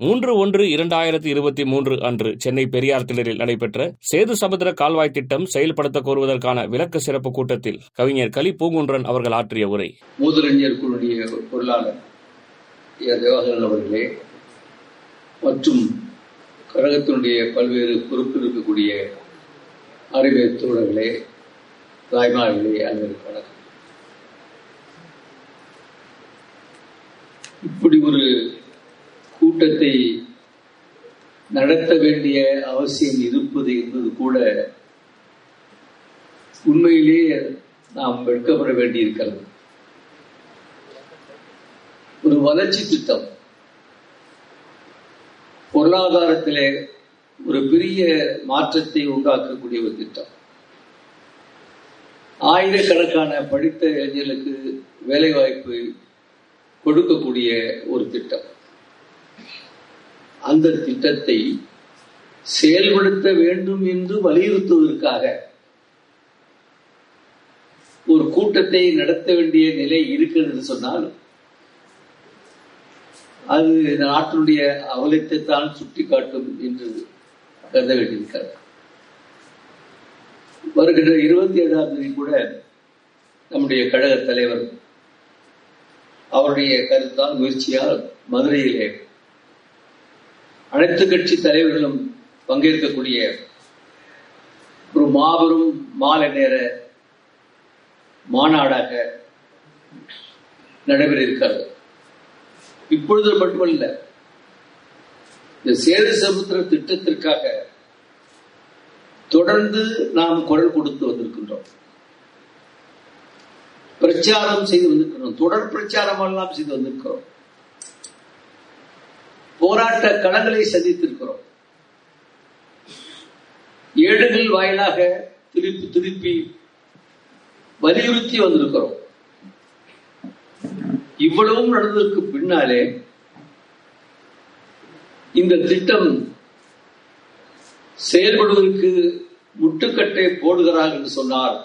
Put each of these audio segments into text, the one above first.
மூன்று ஒன்று இரண்டாயிரத்தி இருபத்தி மூன்று அன்று சென்னை பெரியார் திடலில் நடைபெற்ற சேது சமுத்திர கால்வாய் திட்டம் செயல்படுத்த கோருவதற்கான விளக்க சிறப்பு கூட்டத்தில் கவிஞர் கலி பூங்குன்றன் அவர்கள் ஆற்றிய உரை மூதறிஞர் குழுடைய பொருளாளர் ஏ. அவர்களே மற்றும் கழகத்தினுடைய பல்வேறு பொறுப்பில் இருக்கக்கூடிய அறிவியல் தோழர்களே தாய்மார்களே அனைவருக்கு வணக்கம் இப்படி ஒரு கூட்டத்தை நடத்த வேண்டிய அவசியம் இருப்பது என்பது கூட உண்மையிலேயே நாம் வெட்கப்பட வேண்டியிருக்கிறது. ஒரு வளர்ச்சி திட்டம். பொருளாதாரத்திலே ஒரு பெரிய மாற்றத்தை உண்டாக்கக்கூடிய ஒரு திட்டம். ஆயிரக்கணக்கான படித்த இளைஞர்களுக்கு வேலைவாய்ப்பு கொடுக்கக்கூடிய ஒரு திட்டம். அந்த திட்டத்தை செயல்படுத்த வேண்டும் என்று வலியுறுத்துவதற்காக ஒரு கூட்டத்தை நடத்த வேண்டிய நிலை இருக்கிறது சொன்னால் அது நாட்டினுடைய அவலத்தை தான் சுட்டிக்காட்டும் என்று கருத வேண்டியிருக்கிறது. வருகின்ற இருபத்தி ஏழாம் தேதி கூட நம்முடைய கழக தலைவர் அவருடைய கருத்தால் முயற்சியால் மதுரையிலே அனைத்து கட்சி தலைவர்களும் பங்கேற்கக்கூடிய ஒரு மாபெரும் மாலை நேர மாநாடாக நடைபெற இருக்கிறது இப்பொழுது மட்டுமல்ல இந்த சேது சமுத்திர திட்டத்திற்காக தொடர்ந்து நாம் குரல் கொடுத்து வந்திருக்கின்றோம். பிரச்சாரம் செய்து வந்திருக்கிறோம். தொடர் பிரச்சாரம் எல்லாம் செய்து வந்திருக்கிறோம். போராட்ட களங்களை சந்தித்திருக்கிறோம். ஏடுகள் வாயிலாக திருப்பி திருப்பி வலியுறுத்தி வந்திருக்கிறோம். இவ்வளவும் நடந்ததற்கு பின்னாலே இந்த திட்டம் செயல்படுவதற்கு முட்டுக்கட்டை போடுகிறார் என்று சொன்னார்.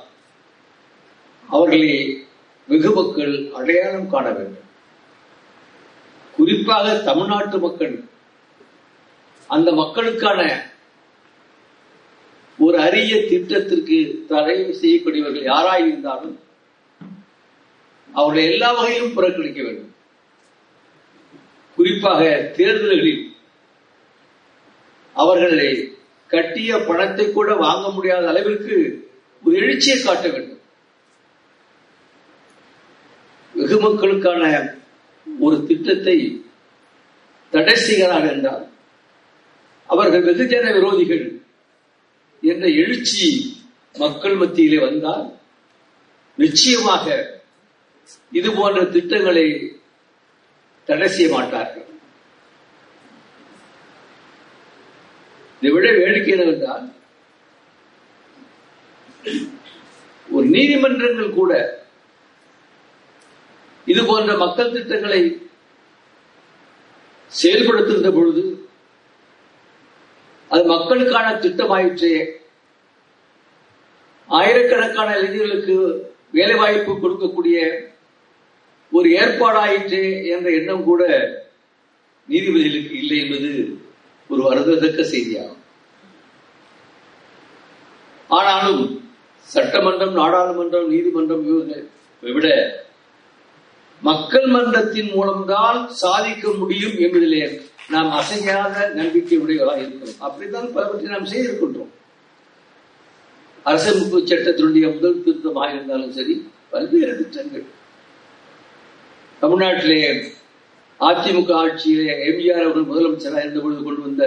அவர்களை வெகு மக்கள் அடையாளம் காண வேண்டும். குறிப்பாக தமிழ்நாட்டு மக்கள் அந்த மக்களுக்கான ஒரு அரிய திட்டத்திற்கு தடை செய்யக்கூடியவர்கள் யாராயிருந்தாலும் அவர்களை எல்லா வகையிலும் புறக்கணிக்க வேண்டும். குறிப்பாக தேர்தல்களில் அவர்களை கட்டிய பணத்தை கூட வாங்க முடியாத அளவிற்கு ஒரு எழுச்சியை காட்ட வேண்டும். வெகு மக்களுக்கான ஒரு திட்டத்தை தடை செய்கிறார் என்றால் அவர்கள் வெகுஜன விரோதிகள் என்ற எழுச்சி மக்கள் மத்தியிலே வந்தால் நிச்சயமாக இது போன்ற திட்டங்களை தடை செய்ய மாட்டார்கள். இதை விட வேடிக்கை என்னவென்றால் ஒரு நீதிமன்றங்கள் கூட இது போன்ற மக்கள் திட்டங்களை செயல்படுத்துகின்ற பொழுது அது மக்களுக்கான திட்டமாயிற்றே. ஆயிரக்கணக்கான இளைஞர்களுக்கு வேலை வாய்ப்பு கொடுக்கக்கூடிய ஒரு ஏற்பாடாயிற்றே என்ற எண்ணம் கூட நீதிபதிகளுக்கு இல்லை என்பது ஒரு வருந்தத்தக்க செய்தியாகும். ஆனாலும் சட்டமன்றம் நாடாளுமன்றம் நீதிமன்றம் விட மக்கள் மன்றத்தின் மூலம்தான் சாதிக்க முடியும் என்பதிலே நாம் அசையாத நம்பிக்கை உடையவர்களாக இருக்கிறோம். அப்படித்தான் பலவற்றை நாம் செய்திருக்கின்றோம். அரசமைப்பு சட்டத்தினுடைய முதல் திருத்தமாக இருந்தாலும் சரி பல்வேறு திட்டங்கள். தமிழ்நாட்டிலே அதிமுக ஆட்சியிலே எம்ஜிஆர் அவர்கள் முதலமைச்சராக இருந்த பொழுது கொண்டு வந்த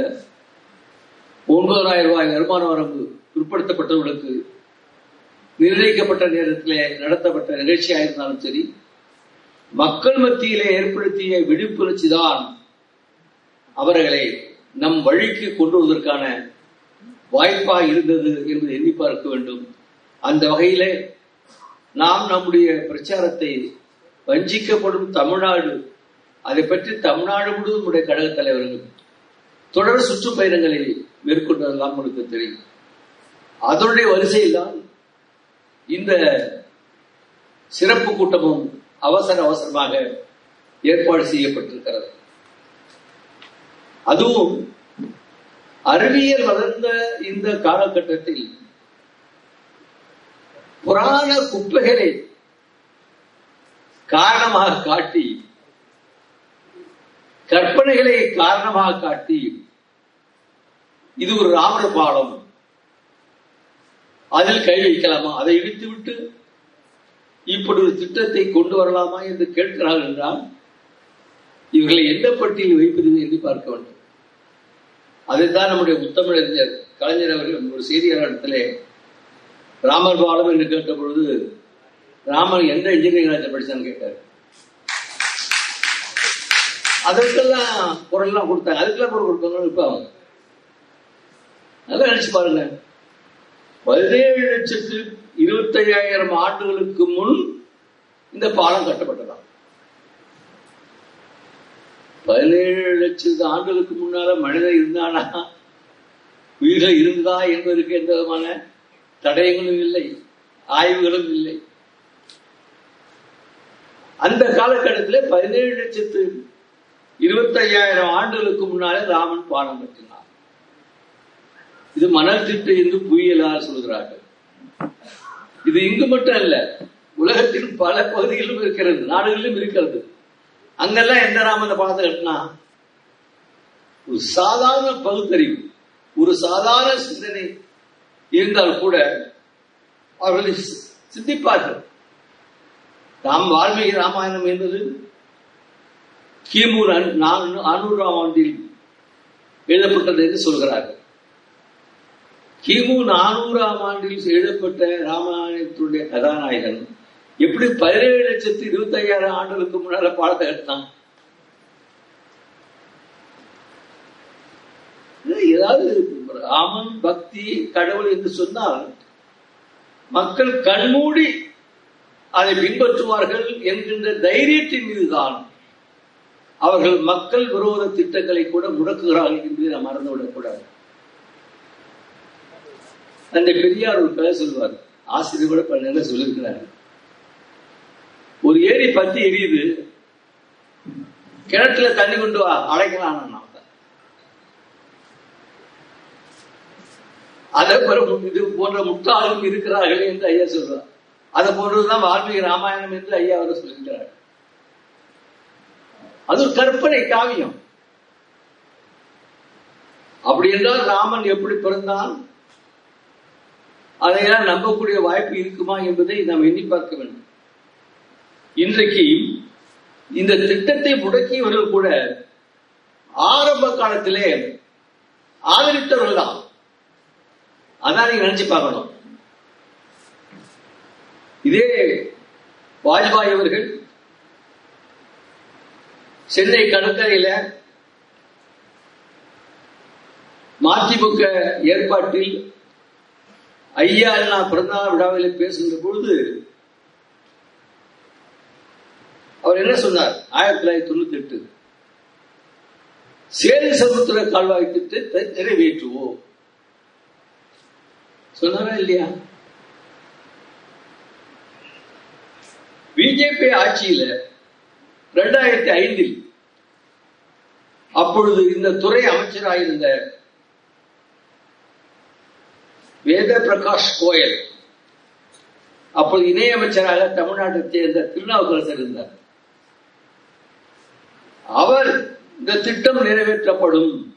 ஒன்பதாயிரம் ரூபாய் வருமான வரம்பு பிற்படுத்தப்பட்டவர்களுக்கு நிர்ணயிக்கப்பட்ட நேரத்திலே நடத்தப்பட்ட நிகழ்ச்சியாக இருந்தாலும் சரி மக்கள் மத்தியிலே ஏற்படுத்திய விழிப்புணர்ச்சி தான் அவர்களை நம் வழிக்கு கொண்டு வருவதற்கான வாய்ப்பாக இருந்தது என்பதை எண்ணி பார்க்க வேண்டும். அந்த வகையிலே நாம் நம்முடைய பிரச்சாரத்தை வஞ்சிக்கப்படும் தமிழ்நாடு அதை பற்றி தமிழ்நாடு முழுவதும் உடைய கழக தலைவர்கள் தொடர் சுற்றுப்பயணங்களை மேற்கொண்டதெல்லாம் உங்களுக்கு தெரியும். அதனுடைய வரிசையில் தான் இந்த சிறப்பு கூட்டமும் அவசர அவசரமாக ஏற்பாடு செய்யப்பட்டிருக்கிறது. அதுவும் அறிவியல் வளர்ந்த இந்த காலகட்டத்தில் புராண குப்பைகளை காரணமாக காட்டி கற்பனைகளை காரணமாக காட்டி இது ஒரு ராவண பாடம். அதில் கை வைக்கலாமா? அதை இடித்துவிட்டு இப்படி ஒரு திட்டத்தை கொண்டு வரலாமா என்று கேட்கிறார்கள் என்றால் இவர்களை எந்த பட்டியலில் வைப்பது என்று பார்க்க வேண்டும். அதைத்தான் நம்முடைய முத்தமிழறிஞர் கலைஞர் அவர்கள் ஒரு செய்தியாளரிடத்திலே ராமர் பாலம் என்று கேட்ட பொழுது ராமர் எந்த இன்ஜினியரிங் காலேஜ் படிச்சான்னு கேட்டார். அதற்கெல்லாம் குரல்லாம் கொடுத்தாங்க. அதுக்கெல்லாம் குரல் கொடுப்பாங்க இப்ப அவங்க. நல்லா நினைச்சு பாருங்க பதினேழு லட்சத்து இருபத்தையாயிரம் ஆண்டுகளுக்கு முன் இந்த பாலம் கட்டப்பட்டதாம். பதினேழு லட்சத்து ஆண்டுகளுக்கு முன்னால மனிதன் இருந்தானா? உயிர்கள் இருந்ததா என்பதற்கு எந்த விதமான தடயங்களும் இல்லை ஆய்வுகளும் இல்லை. அந்த காலகட்டத்தில் பதினேழு லட்சத்து இருபத்தையாயிரம் ஆண்டுகளுக்கு முன்னாலே ராமன் பாலம் கட்டினார். இது மணல் திட்டு என்று புயலால் சொல்கிறார்கள். இது இங்கு மட்டும் அல்ல உலகத்தின் பல பகுதிகளிலும் இருக்கிறது நாடுகளிலும் இருக்கிறது. அங்கெல்லாம் எந்த ராமன் அந்த கட்டினா? ஒரு சாதாரண பகுத்தறிவு ஒரு சாதாரண சிந்தனை இருந்தால் கூட அவர்களை சிந்திப்பார்கள். ராம் வால்மீகி ராமாயணம் என்பது கிமு அறுநூறாம் ஆண்டில் எழுதப்பட்டது என்று சொல்கிறார்கள். கிமு நானூறாம் ஆண்டில் எழுதப்பட்ட ராமாயணத்துடைய கதாநாயகன் எப்படி பதினேழு லட்சத்து இருபத்தி ஐயாயிரம் ஆண்டுகளுக்கு முன்னால பாடத்தை கட்டினான் ஏதாவது ராமன் பக்தி கடவுள் என்று சொன்னால் மக்கள் கண்மூடி அதை பின்பற்றுவார்கள் என்கின்ற தைரியத்தின் மீதுதான் அவர்கள் மக்கள் விரோத திட்டங்களை கூட முடக்குகிறார்கள் என்று நாம் மறந்துவிடக்கூடாது. அந்த பெரியார் ஒரு கதை சொல்லுவார். ஆசிரியர் கூட பல நேரம் ஒரு ஏரி பத்தி எரியுது. கிணத்துல தண்ணி கொண்டு வா அடைக்கலாம் அதை இது போன்ற முட்டாளும் இருக்கிறார்கள் என்று ஐயா சொல்றார். அதை போன்றதுதான் வால்மீகி ராமாயணம் என்று ஐயா அவர் சொல்கிறார். அது ஒரு கற்பனை காவியம். அப்படி என்றால் ராமன் எப்படி பிறந்தான்? அதையெல்லாம் நம்பக்கூடிய வாய்ப்பு இருக்குமா என்பதை நாம் எண்ணி பார்க்க வேண்டும். இன்றைக்கு இந்த திட்டத்தை முடக்கியவர்கள் கூட ஆரம்ப காலத்திலே ஆதரித்தவர்கள் தான். அதான் நீங்க நினைச்சு பார்க்கணும். இதே வாஜ்பாய் அவர்கள் சென்னை கடற்கரையில மதிமுக ஏற்பாட்டில் ஐயா நான் பிறந்தநாள் விழாவில் பேசுகின்ற பொழுது அவர் என்ன சொன்னார்? ஆயிரத்தி தொள்ளாயிரத்தி தொண்ணூத்தி எட்டு சேரி சமுத்திர கால்வாய் திட்டத்தை நிறைவேற்றுவோம். சொன்னாரா இல்லையா? பிஜேபி ஆட்சியில ரெண்டாயிரத்தி ஐந்தில் அப்பொழுது இந்த துறை அமைச்சராயிருந்த வேத பிரகாஷ் கோயல். அப்போது இணையமைச்சராக தமிழ்நாட்டை சேர்ந்த திருநாவுக்கரசர் இருந்தார். அவர் இந்த திட்டம் நிறைவேற்றப்படும்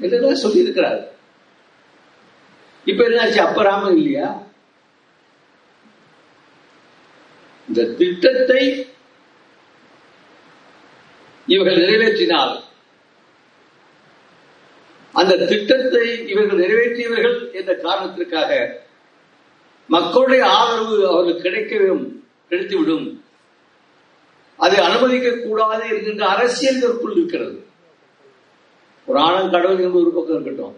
என்றுதான் சொல்லியிருக்கிறார். இப்ப என்னாச்சு? அப்பராம இல்லையா? இந்த திட்டத்தை இவர்கள் நிறைவேற்றினால் அந்த திட்டத்தை இவர்கள் நிறைவேற்றியவர்கள் என்ற காரணத்திற்காக மக்களுடைய ஆதரவு அவர்கள் கிடைக்கவும் கிடைத்துவிடும். அதை அனுமதிக்க கூடாது என்கின்ற அரசியல் இதற்குள் இருக்கிறது. புராணம் கடவுள் என்பது ஒரு பக்கம் இருக்கட்டும்.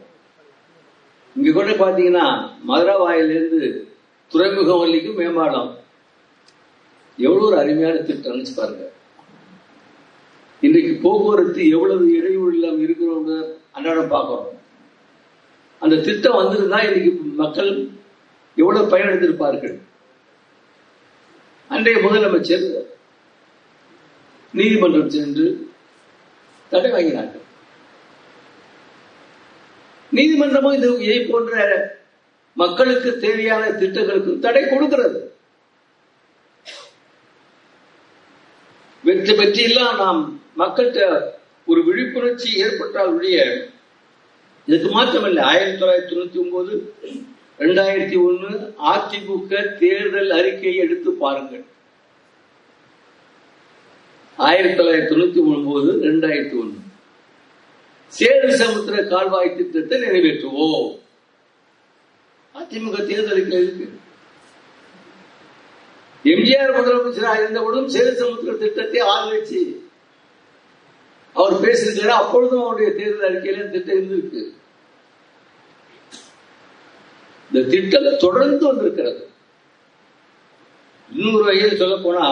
இங்க கூட பாத்தீங்கன்னா மதுரை வாயிலிருந்து துறைமுகம் வள்ளிக்கும் மேம்பாலம். எவ்வளவு ஒரு அருமையான திட்டம் பாருங்க. இன்றைக்கு போக்குவரத்து எவ்வளவு இடையூறு இல்லாமல் இருக்கிறோம் அன்றாடம் பார்க்கிறோம். அந்த திட்டம் வந்திருந்தா இன்னைக்கு மக்கள் எவ்வளவு பயனடைந்திருப்பார்கள்? அன்றைய முதலமைச்சர் நீதிமன்றம் சென்று தடை வாங்கினார்கள். நீதிமன்றமும் இது இதை போன்ற மக்களுக்கு தேவையான திட்டங்களுக்கு தடை கொடுக்கிறது. வெற்றி பற்றியெல்லாம் நாம் மக்கள்கிட்ட ஒரு விழிப்புணர்ச்சி ஏற்பட்டால் ஒழிய இதுக்கு மாற்றமில்லை ஆயிரத்தி தொள்ளாயிரத்தி தொண்ணூத்தி ஒன்பது ரெண்டாயிரத்தி ஒண்ணு அதிமுக தேர்தல் அறிக்கையை எடுத்து பாருங்கள். ஆயிரத்தி தொள்ளாயிரத்தி தொண்ணூத்தி ஒன்பது ரெண்டாயிரத்தி ஒண்ணு. சேது சமுத்திர கால்வாய் திட்டத்தை நிறைவேற்றுவோம். அதிமுக தேர்தல் அறிக்கை இருக்கு எம்ஜிஆர் முதலமைச்சராக இருந்தவுடன் சேது சமுத்திர திட்டத்தை ஆதரிச்சு அவர் பேசியிருக்காரு அப்பொழுதும் அவருடைய தேர்தல் அறிக்கையில திட்டம் இருந்திருக்கு. இந்த திட்டம் தொடர்ந்து வந்திருக்கிறது. இன்னொரு வகையில் சொல்ல போனா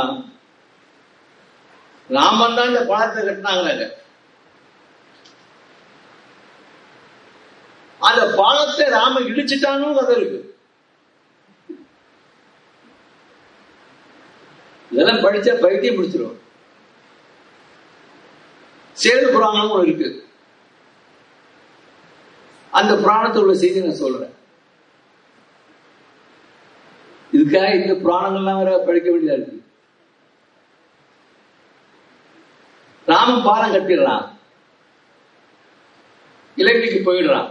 நாம தான் இந்த பணத்தை கட்டினாங்க அந்த பாலத்தை ராம இடிச்சிட்டானும் கதை இருக்கு. இதெல்லாம் படிச்சா பைத்தியம் பிடிச்சிரும். சேது புராணம் ஒண்ணு இருக்கு. அந்த புராணத்தில் உள்ள செய்தி நான் சொல்றேன். இதுக்காக இந்த புராணங்கள்லாம் வேற படிக்க வேண்டியதா இருக்கு. ராமன் பாலம் கட்டிடுறான் இலங்கைக்கு போயிடுறான்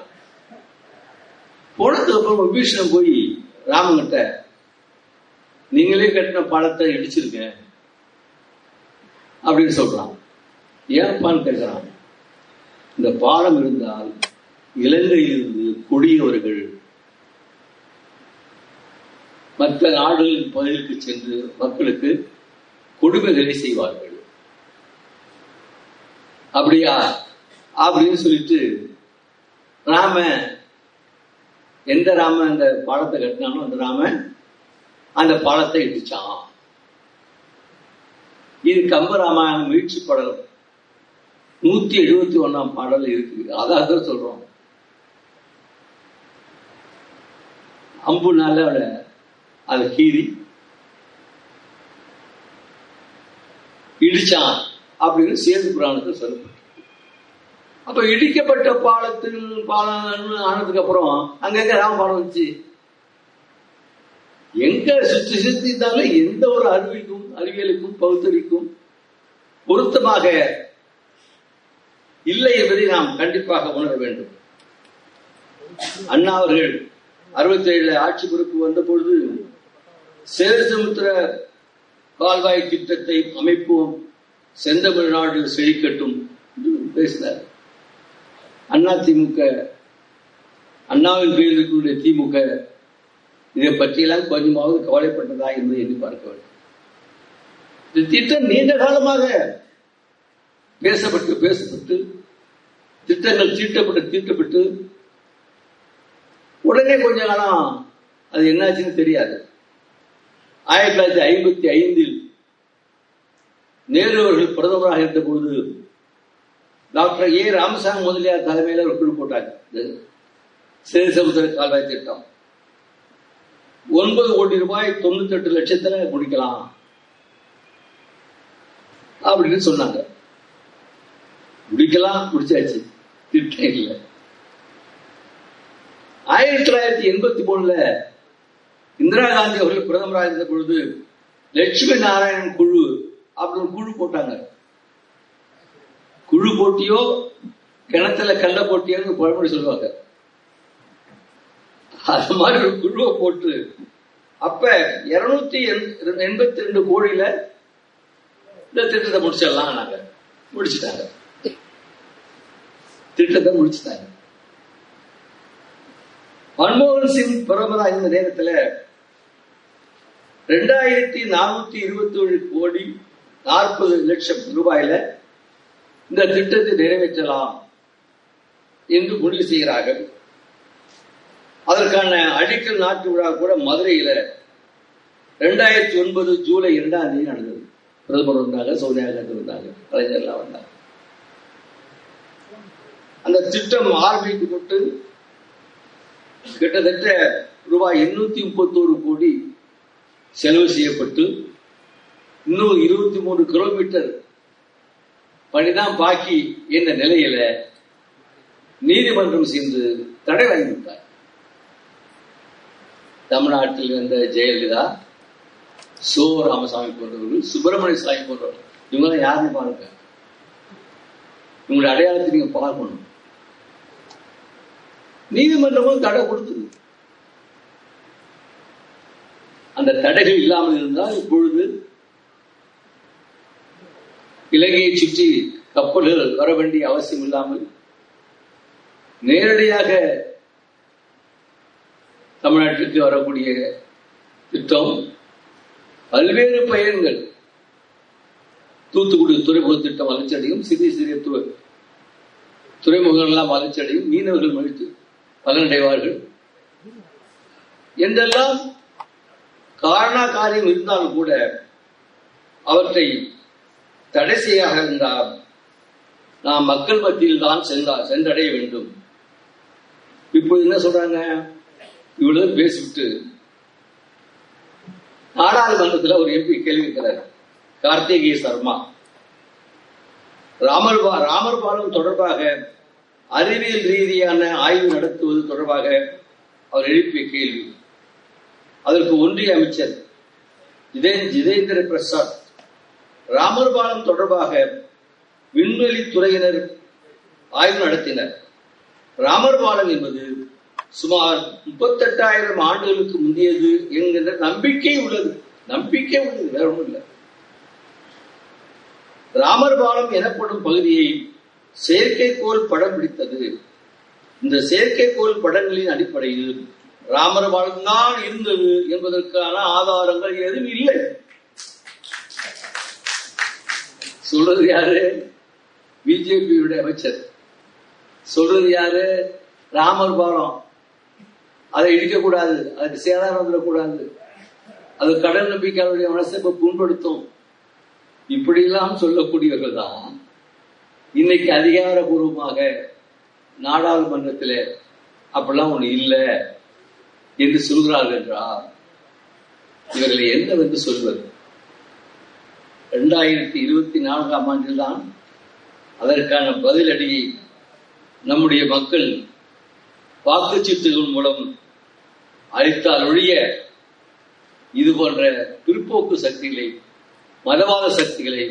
போனதுக்கு அப்புறம் விபீஷணன் போய் ராமன் கிட்ட நீங்களே கட்டின பாலத்தை இடிச்சிருக்க அப்படின்னு சொல்றான். ஏன்பான்னு கேட்கிறான். இந்த பாலம் இருந்தால் இலங்கையிலிருந்து கொடியவர்கள் மற்ற நாடுகளின் பகுதிகளுக்கு சென்று மக்களுக்கு கொடுமைகளை செய்வார்கள். அப்படியா? அப்படின்னு சொல்லிட்டு ராம எந்த ராம அந்த பாலத்தை கட்டினாலும் அந்த ராம அந்த பாலத்தை இடிச்சான். இது கம்பராமாயணம் மீட்சி படல். நூத்தி எழுபத்தி ஒன்னாம் பாடல் இருக்கு. அதாக சொல்றோம். அம்புனால அவளை அதை கீறி இடிச்சான் அப்படின்னு சேது புராணத்தில் சொல்லப்பட்டு அப்ப இடிக்கப்பட்ட பாலத்தில் பாலம் ஆனதுக்கு அப்புறம் அங்கங்க ராம பாலம் வந்துச்சு எங்க சுற்றி சுற்றி இருந்தாலும் எந்த ஒரு அறிவிக்கும் அறிவியலுக்கும் பகுத்தறிக்கும் பொருத்தமாக இல்லை என்பதை நாம் கண்டிப்பாக உணர வேண்டும். அண்ணா அவர்கள் அறுபத்தி ஏழுல ஆட்சி பொறுப்பு வந்த பொழுது சேரசமுத்திர கால்வாய் திட்டத்தை அமைப்போம் செந்தமிழ்நாடு செழிக்கட்டும் என்று பேசினார். அண்ணா திமுக அண்ணாவின் பேரில் இருக்கக்கூடிய திமுக இதை பற்றியெல்லாம் கொஞ்சமாவது கவலைப்பட்டதா என்பதை எண்ணி பார்க்க வேண்டும். இந்த திட்டம் நீண்ட காலமாக பேசப்பட்டு பேசப்பட்டு திட்டங்கள் தீட்டப்பட்டு தீட்டப்பட்டு உடனே கொஞ்ச காலம் அது என்னாச்சுன்னு தெரியாது. ஆயிரத்தி தொள்ளாயிரத்தி ஐம்பத்தி ஐந்தில் நேரு அவர்கள் பிரதமராக இருந்த பொழுது டாக்டர் ஏ ராமசாமி முதலியார் தலைமையில் ஒரு குழு போட்டாங்க. சிறு சமுத்திர கால்வாய் திட்டம். ஒன்பது கோடி ரூபாய் தொண்ணூத்தி எட்டு லட்சத்துல முடிக்கலாம் அப்படின்னு சொன்னாங்க. முடிக்கலாம் முடிச்சாச்சு. திட்டம் இல்லை ஆயிரத்தி தொள்ளாயிரத்தி எண்பத்தி மூணுல இந்திரா காந்தி அவர்கள் பிரதமராக இருந்த பொழுது லட்சுமி நாராயணன் குழு அப்படி ஒரு குழு போட்டாங்க. குழு போட்டியோ கிணத்துல கள்ள போட்டியோன்னு பழமொழி சொல்லுவாங்க. அது மாதிரி ஒரு குழுவை போட்டு அப்ப இருநூத்தி எண்பத்தி ரெண்டு கோடியில இந்த திட்டத்தை முடிச்சிடலாம் நாங்க முடிச்சிட்டாங்க. திட்டத்தை முடிச்சுட்டாங்க மன்மோகன் சிங் பிரதமராக இருந்த நேரத்தில் ரெண்டாயிரத்தி நானூத்தி இருபத்தி ஏழு கோடி நாற்பது லட்சம் ரூபாயில இந்த திட்டத்தை நிறைவேற்றலாம் என்று முடிவு செய்கிறார்கள். அதற்கான அடிக்கல் நாட்டு விழா கூட மதுரையில ரெண்டாயிரத்தி ஒன்பது ஜூலை இரண்டாம் தேதி நடந்தது. பிரதமர் வந்தாங்க சோனியா காந்தி வந்தாங்க கலைஞர்லாம் வந்தாங்க. அந்த திட்டம் ஆரம்பிக்கப்பட்டு கிட்டத்தட்ட ரூபாய் எண்ணூத்தி முப்பத்தோரு கோடி செலவு செய்யப்பட்டு இன்னும் இருபத்தி மூணு கிலோமீட்டர் பணிதான் பாக்கி என்ற நிலையில நீதிமன்றம் சென்று தடை வாங்கிவிட்டார். தமிழ்நாட்டில் இருந்த ஜெயலலிதா சோ ராமசாமி போன்றவர்கள் சுப்பிரமணிய சாமி போன்றவர்கள் இவங்கெல்லாம் யாருன்னு பாருங்க. இவங்களுடைய அடையாளத்தை நீங்க பார்க்கணும் நீதிமன்றமும் தடை கொடுத்தது. அந்த தடைகள் இல்லாமல் இருந்தால் இப்பொழுது இலங்கையை சுற்றி கப்பல்கள் வர வேண்டிய அவசியம் இல்லாமல் நேரடியாக தமிழ்நாட்டுக்கு வரக்கூடிய திட்டம் பல்வேறு பயன்கள். தூத்துக்குடி துறைமுக திட்டம் வளர்ச்சியடையும் சிறிய சிறிய து- துறைமுகங்கள் எல்லாம் வளர்ச்சியடையும் மீனவர்கள் மகிழ்ச்சி. பலனடைவார்கள் என்றெல்லாம் காரண காரியம் இருந்தாலும் கூட அவற்றை தடை செய்யாக இருந்தால் நாம் மக்கள் மத்தியில் தான் சென்றார் சென்றடைய வேண்டும். இப்போது என்ன சொல்றாங்க? இவ்வளவு பேசிவிட்டு நாடாளுமன்றத்தில் ஒரு எம்பி கேள்வி இருக்கிறார் கார்த்திகே சர்மா. ராமர் பா- ராமர் பாலம் தொடர்பாக அறிவியல் ரீதியான ஆய்வு நடத்துவது தொடர்பாக அவர் எழுப்பிய கேள்வி. அதற்கு ஒன்றிய அமைச்சர் ஜிதே- ஜிதேந்திர பிரசாத் ராமர் பாலம் தொடர்பாக விண்வெளி துறையினர் ஆய்வு நடத்தினர். ராமர் பாலம் என்பது சுமார் முப்பத்தெட்டாயிரம் ஆண்டுகளுக்கு முந்தையது என்கின்ற நம்பிக்கை உள்ளது. நம்பிக்கை உள்ளது வேற ஒன்றும் இல்லை. ராமர் பாலம் எனப்படும் பகுதியை செயற்கைக்கோள் படம் பிடித்தது. இந்த செயற்கைக்கோள் படங்களின் அடிப்படையில் ராமர் வாழ்ந்தான் இருந்தது என்பதற்கான ஆதாரங்கள் எதுவும் இல்லை. சொல்றது யாரு? பிஜேபியுடைய அமைச்சர். சொல்றது யாரு? ராமர் பாலம். அதை இடிக்கக்கூடாது அதுக்கு சேதாரம் வந்துடக்கூடாது அது கடல் நம்பிக்கையாளருடைய மனசை இப்ப புண்படுத்தும். இப்படியெல்லாம் சொல்லக்கூடியவர்கள் தான் இன்னைக்கு அதிகாரபூர்வமாக நாடாளுமன்றத்தில் அப்படிலாம் ஒண்ணு இல்லை என்று சொல்கிறார்கள் என்றால் இவர்களை என்னவென்று சொல்வது? இரண்டாயிரத்தி இருபத்தி நான்காம் ஆண்டில்தான் அதற்கான பதிலடியை நம்முடைய மக்கள் வாக்குச்சீட்டுகள் மூலம் அளித்தால் ஒழிய இது போன்ற பிற்போக்கு சக்திகளை மதவாத சக்திகளை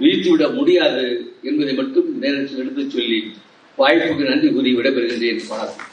வீழ்த்திவிட முடியாது என்பதை மட்டும் நேரத்தில் எடுத்துச் சொல்லி வாய்ப்புக்கு நன்றி கூறி விடைபெறுகின்றேன். வணக்கம்.